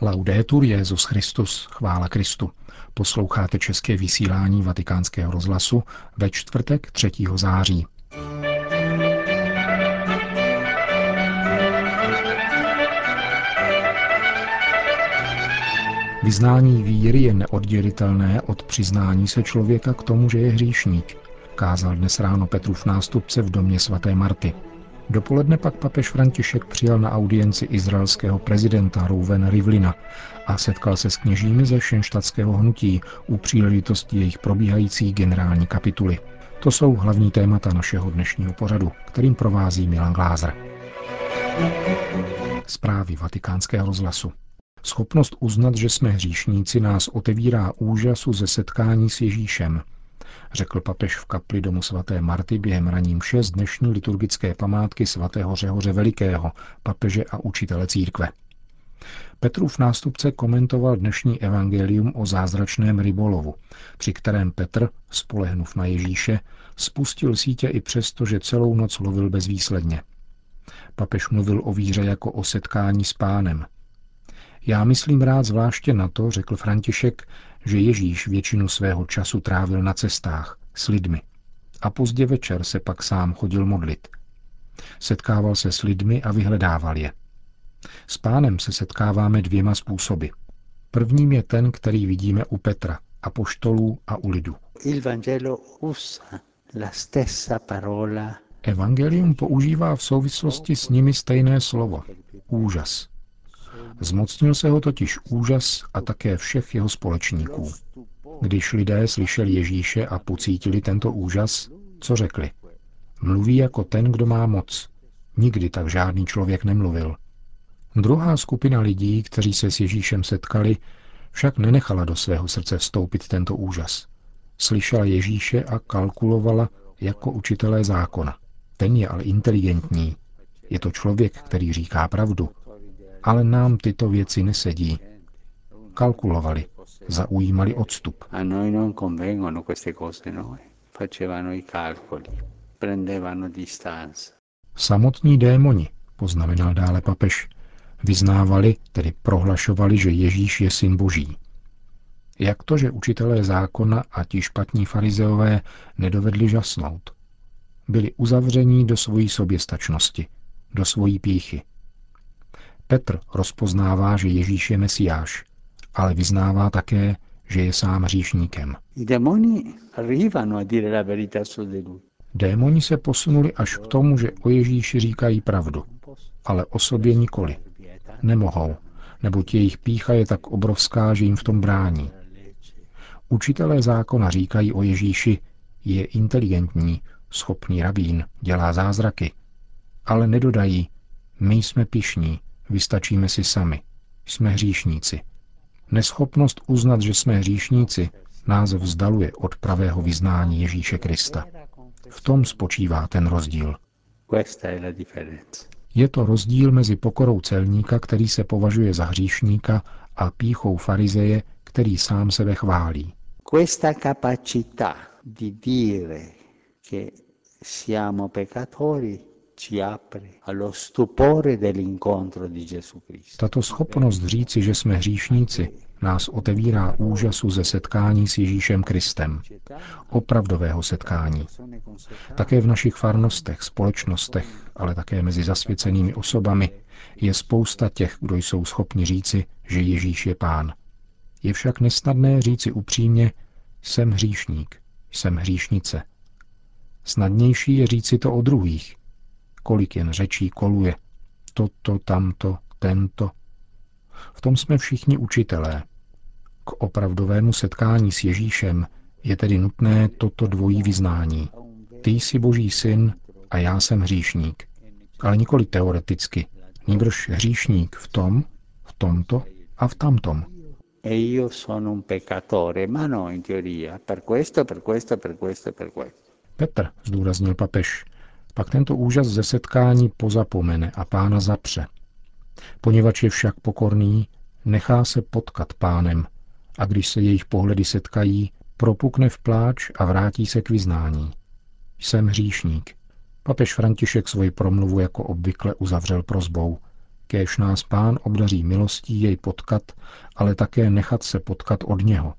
Laudetur Jezus Christus, chvála Kristu. Posloucháte české vysílání Vatikánského rozhlasu ve čtvrtek 3. září. Vyznání víry je neoddělitelné od přiznání se člověka k tomu, že je hříšník, kázal dnes ráno Petrův nástupce v domě svaté Marty. Dopoledne pak papež František přijal na audienci izraelského prezidenta Rouven Rivlina a setkal se s kněžími ze šenštatského hnutí u příležitosti jejich probíhající generální kapituly. To jsou hlavní témata našeho dnešního pořadu, kterým provází Milan Glázer. Zprávy vatikánského rozhlasu. Schopnost uznat, že jsme hříšníci, nás otevírá úžasu ze setkání s Ježíšem, řekl papež v kapli domu svaté Marty během raním šest dnešní liturgické památky svatého Řehoře Velikého, papeže a učitele církve. Petrův nástupce komentoval dnešní evangelium o zázračném rybolovu, při kterém Petr, spolehnuv na Ježíše, spustil sítě i přesto, že celou noc lovil bezvýsledně. Papež mluvil o víře jako o setkání s pánem, já myslím rád zvláště na to, řekl František, že Ježíš většinu svého času trávil na cestách, s lidmi. A pozdě večer se pak sám chodil modlit. Setkával se s lidmi a vyhledával je. S pánem se setkáváme dvěma způsoby. Prvním je ten, který vidíme u Petra, apoštolů a u lidu. Evangelium používá v souvislosti s nimi stejné slovo – úžas. Zmocnil se ho totiž úžas a také všech jeho společníků. Když lidé slyšeli Ježíše a pocítili tento úžas, co řekli? Mluví jako ten, kdo má moc. Nikdy tak žádný člověk nemluvil. Druhá skupina lidí, kteří se s Ježíšem setkali, však nenechala do svého srdce vstoupit tento úžas. Slyšela Ježíše a kalkulovala jako učitelé zákona. Ten je ale inteligentní. Je to člověk, který říká pravdu ale nám tyto věci nesedí. Kalkulovali, zaujímali odstup. No? Samotní démoni, poznamenal dále papež, vyznávali, tedy prohlašovali, že Ježíš je syn Boží. Jak to, že učitelé zákona a ti špatní farizeové nedovedli žasnout? Byli uzavření do svojí soběstačnosti, do svojí píchy. Petr rozpoznává, že Ježíš je mesiáš, ale vyznává také, že je sám hříšníkem. Démoni se posunuli až k tomu, že o Ježíši říkají pravdu, ale o sobě nikoli. Nemohou, nebo jejich pícha je tak obrovská, že jim v tom brání. Učitelé zákona říkají o Ježíši, je inteligentní, schopný rabín, dělá zázraky, ale nedodají, my jsme pišní, Vystačíme si sami. Jsme hříšníci. Neschopnost uznat, že jsme hříšníci, nás vzdaluje od pravého vyznání Ježíše Krista. V tom spočívá ten rozdíl. Je to rozdíl mezi pokorou celníka, který se považuje za hříšníka, a píchou farizeje, který sám sebe chválí. Questa capacità di dire che siamo peccatori tato schopnost říci, že jsme hříšníci, nás otevírá úžasu ze setkání s Ježíšem Kristem. Opravdového setkání. Také v našich farnostech, společnostech, ale také mezi zasvěcenými osobami je spousta těch, kdo jsou schopni říci, že Ježíš je pán. Je však nesnadné říci upřímně, jsem hříšník, jsem hříšnice. Snadnější je říci to o druhých, kolik jen řečí koluje. Toto, tamto, tento. V tom jsme všichni učitelé. K opravdovému setkání s Ježíšem je tedy nutné toto dvojí vyznání. Ty jsi boží syn a já jsem hříšník. Ale nikoli teoreticky, nýbrž hříšník v tom, v tomto a v tamtom. E io sono un peccatore, ma no in teoria, per questo, per questo, per questo, per questo. Petr, zdůraznil papež, pak tento úžas ze setkání pozapomene a pána zapře. Poněvadž je však pokorný, nechá se potkat pánem a když se jejich pohledy setkají, propukne v pláč a vrátí se k vyznání. Jsem hříšník. Papež František svoji promluvu jako obvykle uzavřel prozbou. Kéž nás pán obdaří milostí jej potkat, ale také nechat se potkat od něho.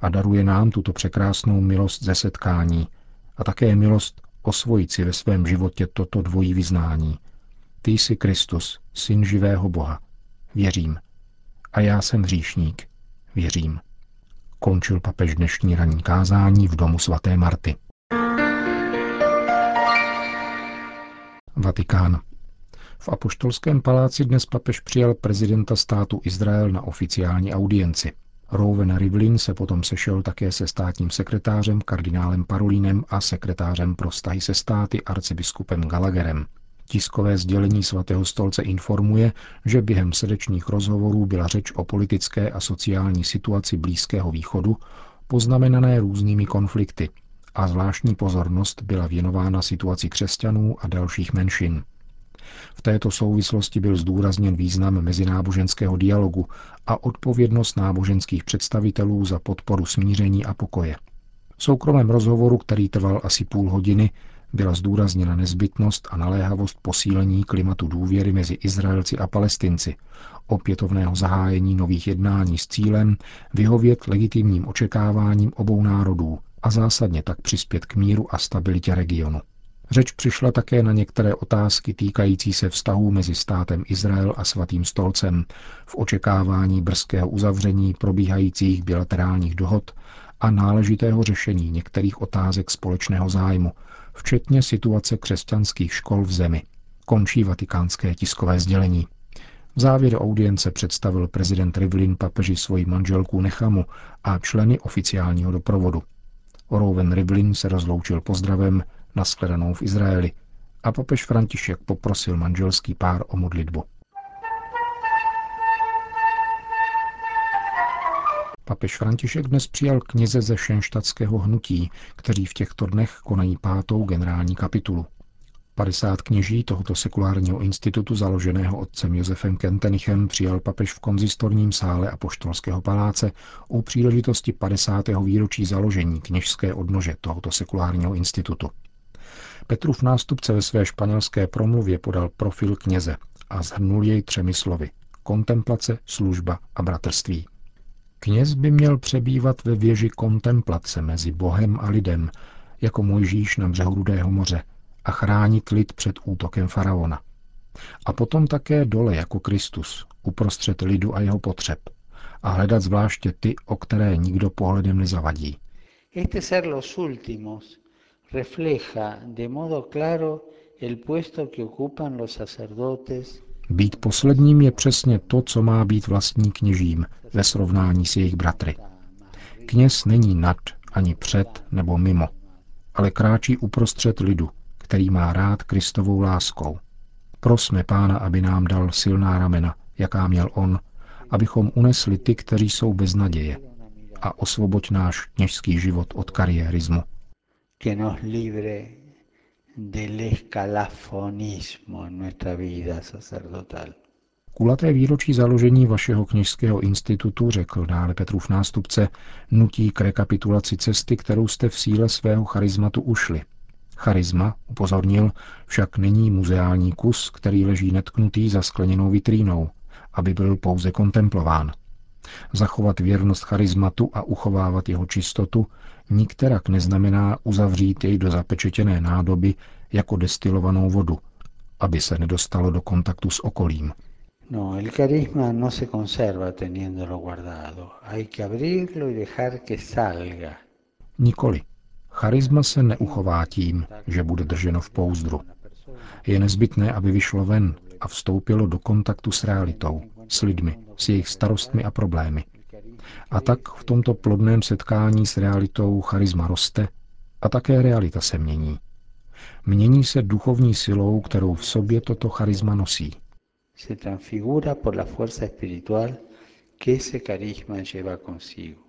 A daruje nám tuto překrásnou milost ze setkání a také milost osvojit si ve svém životě toto dvojí vyznání. Ty jsi Kristus, syn živého Boha. Věřím. A já jsem hříšník. Věřím. Končil papež dnešní ranní kázání v domu svaté Marty. Vatikán. V apoštolském paláci dnes papež přijal prezidenta státu Izrael na oficiální audienci. Rouven Rivlin se potom sešel také se státním sekretářem kardinálem Parolínem a sekretářem pro vztahy se státy arcibiskupem Gallagherem. Tiskové sdělení svatého stolce informuje, že během srdečních rozhovorů byla řeč o politické a sociální situaci Blízkého východu, poznamenané různými konflikty, a zvláštní pozornost byla věnována situaci křesťanů a dalších menšin. V této souvislosti byl zdůrazněn význam mezináboženského dialogu a odpovědnost náboženských představitelů za podporu smíření a pokoje. V soukromém rozhovoru, který trval asi půl hodiny, byla zdůrazněna nezbytnost a naléhavost posílení klimatu důvěry mezi Izraelci a Palestinci, opětovného zahájení nových jednání s cílem vyhovět legitimním očekáváním obou národů a zásadně tak přispět k míru a stabilitě regionu. Řeč přišla také na některé otázky týkající se vztahů mezi státem Izrael a svatým stolcem v očekávání brzkého uzavření probíhajících bilaterálních dohod a náležitého řešení některých otázek společného zájmu, včetně situace křesťanských škol v zemi. Končí vatikánské tiskové sdělení. V závěru audience představil prezident Rivlin papeži svoji manželku Nechamu a členy oficiálního doprovodu. Rouven Rivlin se rozloučil pozdravem nashledanou v Izraeli a papež František poprosil manželský pár o modlitbu. Papež František dnes přijal kněze ze šenštatského hnutí, kteří v těchto dnech konají pátou generální kapitulu. 50 kněží tohoto sekulárního institutu založeného otcem Josefem Kentenichem přijal papež v konzistorním sále a poštolského paláce u příležitosti 50. výročí založení kněžské odnože tohoto sekulárního institutu. Petrův nástupce ve své španělské promluvě podal profil kněze a zhrnul jej třemi slovy. Kontemplace, služba a bratrství. Kněz by měl přebývat ve věži kontemplace mezi Bohem a lidem, jako Mojžíš na břehu Rudého moře, a chránit lid před útokem faraona. A potom také dole jako Kristus, uprostřed lidu a jeho potřeb, a hledat zvláště ty, o které nikdo pohledem nezavadí. Este ser los últimos refleja de modo claro el puesto que ocupan los sacerdotes být posledním je přesně to, co má být vlastní kněžím ve srovnání s jejich bratry. Kněz není nad ani před nebo mimo, ale kráčí uprostřed lidu, který má rád Kristovou láskou. Prosme Pána, aby nám dal silná ramena, jaká měl on, abychom unesli ty, kteří jsou bez naděje a osvoboď náš kněžský život od kariérismu que nos libre del escalafonismo en nuestra vida sacerdotal. Kulaté výročí založení vašeho kněžského institutu, řekl dále Petrův nástupce, nutí k rekapitulaci cesty, kterou jste v síle svého charizmatu ušli. Charisma, upozornil, však není muzeální kus, který leží netknutý za skleněnou vitrínou, aby byl pouze kontemplován. Zachovat věrnost charizmatu a uchovávat jeho čistotu nikterak neznamená uzavřít jej do zapečetěné nádoby jako destilovanou vodu, aby se nedostalo do kontaktu s okolím. No, el carisma no se conserva teniéndolo guardado. Hay que abrirlo y dejar que salga. Nikoli. Charisma se neuchová tím, že bude drženo v pouzdru. Je nezbytné, aby vyšlo ven a vstoupilo do kontaktu s realitou, s lidmi, s jejich starostmi a problémy. A tak v tomto plodném setkání s realitou charisma roste a také realita se mění. Mění se duchovní silou, kterou v sobě toto charisma nosí. Se transfigura por la fuerza espiritual que ese carisma lleva consigo.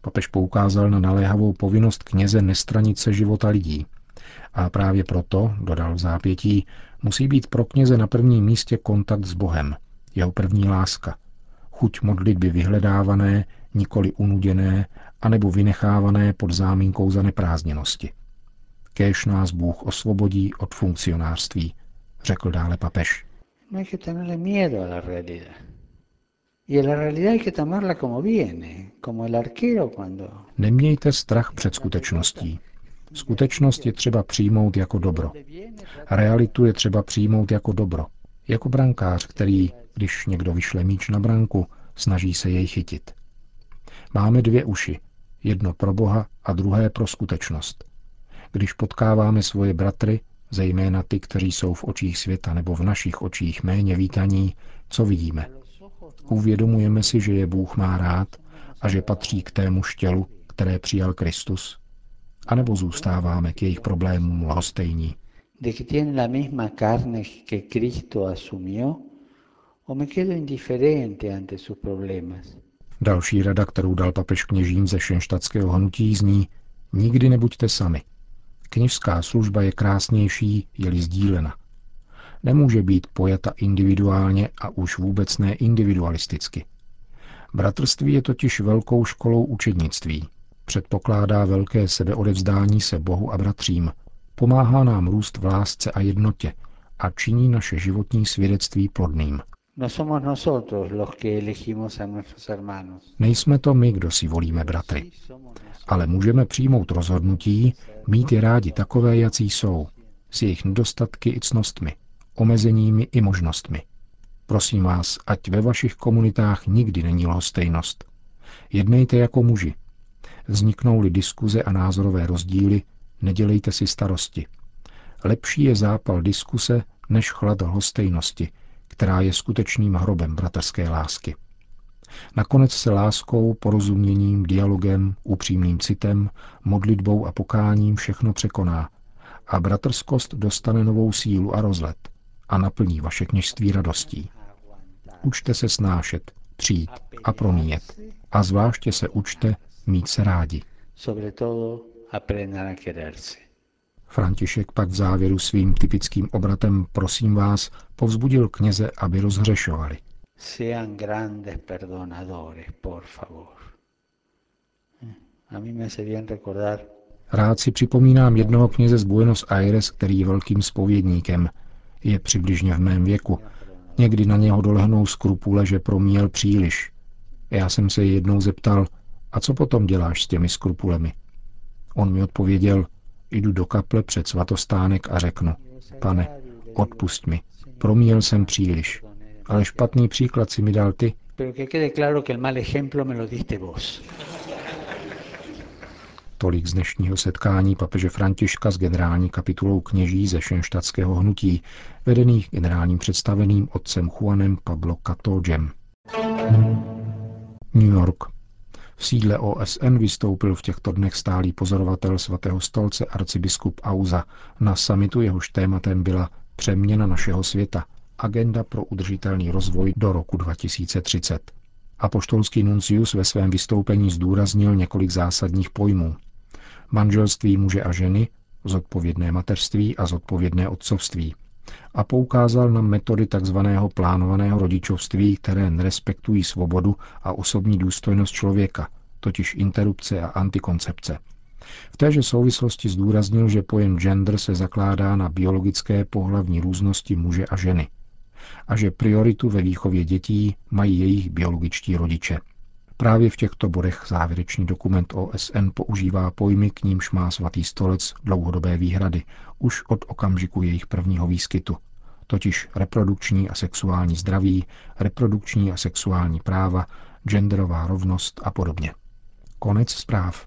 Papež poukázal na naléhavou povinnost kněze nestranit se života lidí. A právě proto, dodal v zápětí, musí být pro kněze na prvním místě kontakt s Bohem, jeho první láska, chuť modlitby vyhledávané, nikoli unuděné, anebo vynechávané pod záminkou zaneprázdněnosti. Kéž nás Bůh osvobodí od funkcionářství, řekl dále papež. no hay que tenerle miedo a la realidad. Y a la realidad hay que tomarla como viene, como el arquero cuando... Nemějte strach před skutečností. Skutečnost je třeba přijmout jako dobro. Realitu je třeba přijmout jako dobro. Jako brankář, který, když někdo vyšle míč na branku, snaží se jej chytit. Máme dvě uši, jedno pro Boha a druhé pro skutečnost. Když potkáváme svoje bratry, zejména ty, kteří jsou v očích světa nebo v našich očích méně vítaní, co vidíme? Uvědomujeme si, že je Bůh má rád a že patří k tému štělu, které přijal Kristus? A nebo zůstáváme k jejich problémům lhostejní? De que tienen la misma carne que Cristo asumió, me quedo indiferente ante sus problemas. Další rada, kterou dal papež kněžím ze šenštatského hnutí, zní Nikdy nebuďte sami. Kněžská služba je krásnější, je-li sdílena. Nemůže být pojata individuálně a už vůbec ne individualisticky. Bratrství je totiž velkou školou učednictví. Předpokládá velké sebeodevzdání se Bohu a bratřím. Pomáhá nám růst v lásce a jednotě a činí naše životní svědectví plodným. No. Nejsme to my, kdo si volíme bratry, ale můžeme přijmout rozhodnutí, mít je rádi takové, jací jsou, s jejich nedostatky i cnostmi, omezeními i možnostmi. Prosím vás, ať ve vašich komunitách nikdy není lhostejnost. Jednejte jako muži. Vzniknou-li diskuze a názorové rozdíly, nedělejte si starosti. Lepší je zápal diskuse než chlad lhostejnosti, která je skutečným hrobem bratrské lásky. Nakonec se láskou, porozuměním, dialogem, upřímným citem, modlitbou a pokáním všechno překoná a bratrskost dostane novou sílu a rozlet a naplní vaše kněžství radostí. Učte se snášet, přijít a promíjet. A zvláště se učte mít se rádi. Sobre todo, aprendan a quererse. František pak v závěru svým typickým obratem prosím vás povzbudil kněze, aby rozhřešovali. Sean grandes perdonadores, por favor. A mí me hace bien recordar Rád si připomínám jednoho kněze z Buenos Aires, který je velkým spovědníkem. Je přibližně v mém věku. Někdy na něho dolehnou skrupule, že promíjel příliš. Já jsem se jednou zeptal, a co potom děláš s těmi skrupulemi? On mi odpověděl, jdu do kaple před svatostánek a řeknu, pane, odpust mi, promíjel jsem příliš, ale špatný příklad si mi dal ty. Tolik z dnešního setkání papeže Františka s generální kapitulou kněží ze šenštatského hnutí, vedených generálním představeným otcem Juanem Pablo Catogem. New York. V sídle OSN vystoupil v těchto dnech stálý pozorovatel svatého stolce arcibiskup Auza. Na samitu jehož tématem byla přeměna našeho světa, agenda pro udržitelný rozvoj do roku 2030. Apoštolský nuncius ve svém vystoupení zdůraznil několik zásadních pojmů. Manželství muže a ženy, zodpovědné mateřství a zodpovědné otcovství. A poukázal na metody tzv. plánovaného rodičovství, které nerespektují svobodu a osobní důstojnost člověka, totiž interrupce a antikoncepce. V téže souvislosti zdůraznil, že pojem gender se zakládá na biologické pohlavní různosti muže a ženy a že prioritu ve výchově dětí mají jejich biologičtí rodiče. Právě v těchto bodech závěrečný dokument OSN používá pojmy, k nímž má svatý stolec dlouhodobé výhrady, už od okamžiku jejich prvního výskytu, totiž reprodukční a sexuální zdraví, reprodukční a sexuální práva, genderová rovnost a podobně. Konec zpráv.